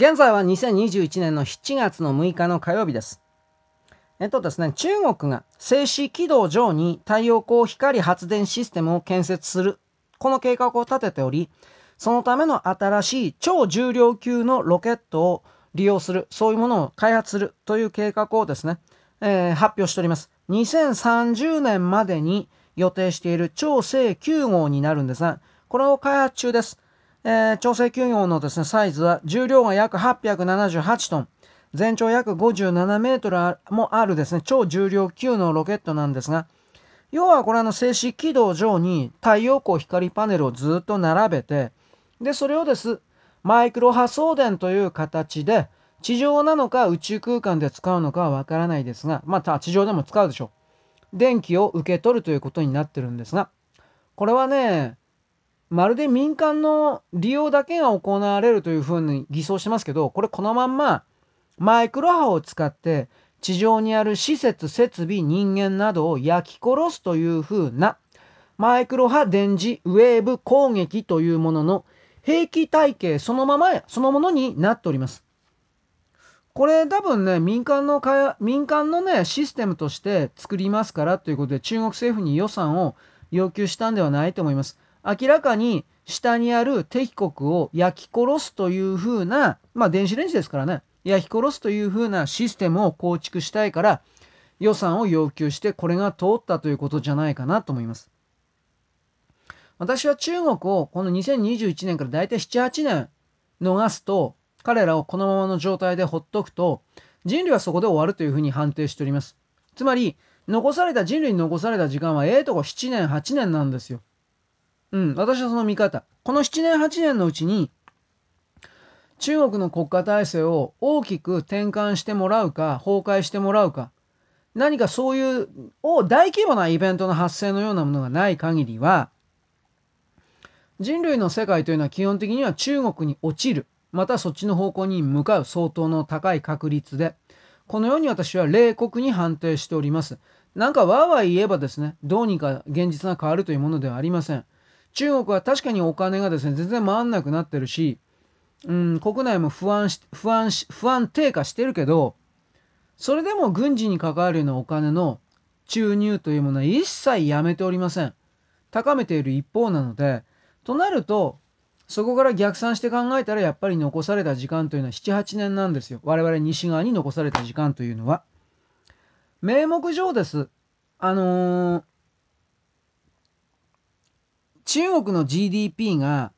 現在は2021年の7月の6日の火曜日です。えっとですね、中国が静止軌道上に太陽光光発電システムを建設する、この計画を立てており、そのための新しい超重量級のロケットを利用する、そういうものを開発するという計画をですね、えー、発表しております。2030年までに予定している超星9号になるんですが、これを開発中です。えー、調整9号のですね、サイズは重量が約878トン、全長約57メートルもあるですね、超重量級のロケットなんですが、要はこれあの静止軌道上に太陽光光パネルをずっと並べて、で、それをです、マイクロ波送電という形で、地上なのか宇宙空間で使うのかはわからないですが、また地上でも使うでしょう。電気を受け取るということになってるんですが、これはね、まるで民間の利用だけが行われるというふうに偽装してますけど、これこのまんまマイクロ波を使って地上にある施設、設備、人間などを焼き殺すというふうなマイクロ波電磁ウェーブ攻撃というものの兵器体系そのまま、そのものになっております。これ多分ね、民間のか民間のね、システムとして作りますからということで中国政府に予算を要求したんではないと思います。明らかに下にある敵国を焼き殺すというふうな、まあ電子レンジですからね、焼き殺すというふうなシステムを構築したいから予算を要求してこれが通ったということじゃないかなと思います。私は中国をこの2021年から大体7、8年逃すと彼らをこのままの状態でほっとくと人類はそこで終わるというふうに判定しております。つまり残された人類に残された時間はええとこ7年、8年なんですよ。うん、私はその見方。この7年8年のうちに、中国の国家体制を大きく転換してもらうか、崩壊してもらうか、何かそういう大規模なイベントの発生のようなものがない限りは、人類の世界というのは基本的には中国に落ちる、またそっちの方向に向かう相当の高い確率で、このように私は冷酷に判定しております。なんかわーわー言えばですね、どうにか現実が変わるというものではありません。中国は確かにお金がですね、全然回んなくなってるし、うん、国内も不安し、不安し、不安定化してるけど、それでも軍事に関わるようなお金の注入というものは一切やめておりません。高めている一方なので、となると、そこから逆算して考えたらやっぱり残された時間というのは7、8年なんですよ。我々西側に残された時間というのは。名目上です。あのー、中国の GDP が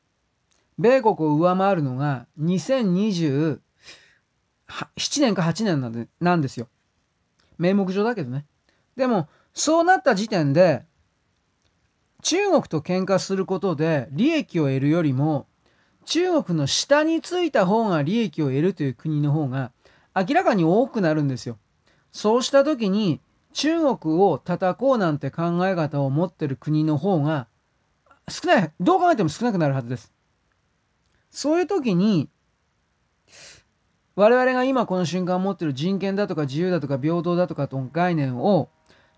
米国を上回るのが2027年か8年なんでなんですよ。名目上だけどね。でも、そうなった時点で、中国と喧嘩することで利益を得るよりも、中国の下についた方が利益を得るという国の方が明らかに多くなるんですよ。そうした時に中国を叩こうなんて考え方を持ってる国の方が少ない、どう考えても少なくなるはずです。そういう時に、我々が今この瞬間持ってる人権だとか自由だとか平等だとかと概念を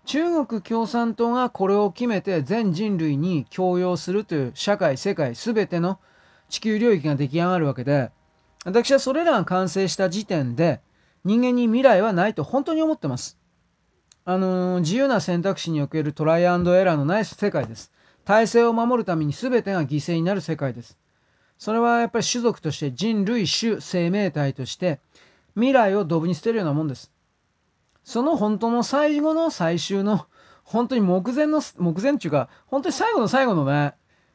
中国共産党がこれを決めて全人類に強要するという社会世界全ての地球領域が出来上がるわけで私はそれらが完成した時点で人間に未来はないと本当に思ってます。あのー、自由な選択肢におけるトライアンドエラーのない世界です。体制を守るために全てが犠牲になる世界です。それはやっぱり種族として人類種生命体として未来をドブに捨てるようなもんです。その本当の最後の最終の本当に目前の目前っていうか本当に最後の最後のね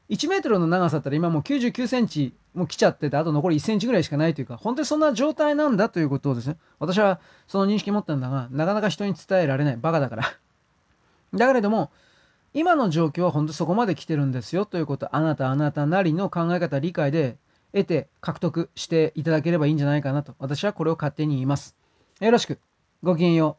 1メートルの長さだったら今もう99センチも来ちゃっててあと残り1センチぐらいしかないというか本当にそんな状態なんだということをですね私はその認識持ったんだがなかなか人に伝えられないバカだからだけれども今の状況は本当そこまで来てるんですよということあなたあなたなりの考え方理解で得て獲得していただければいいんじゃないかなと私はこれを勝手に言います。よろしく。ごきげんよう。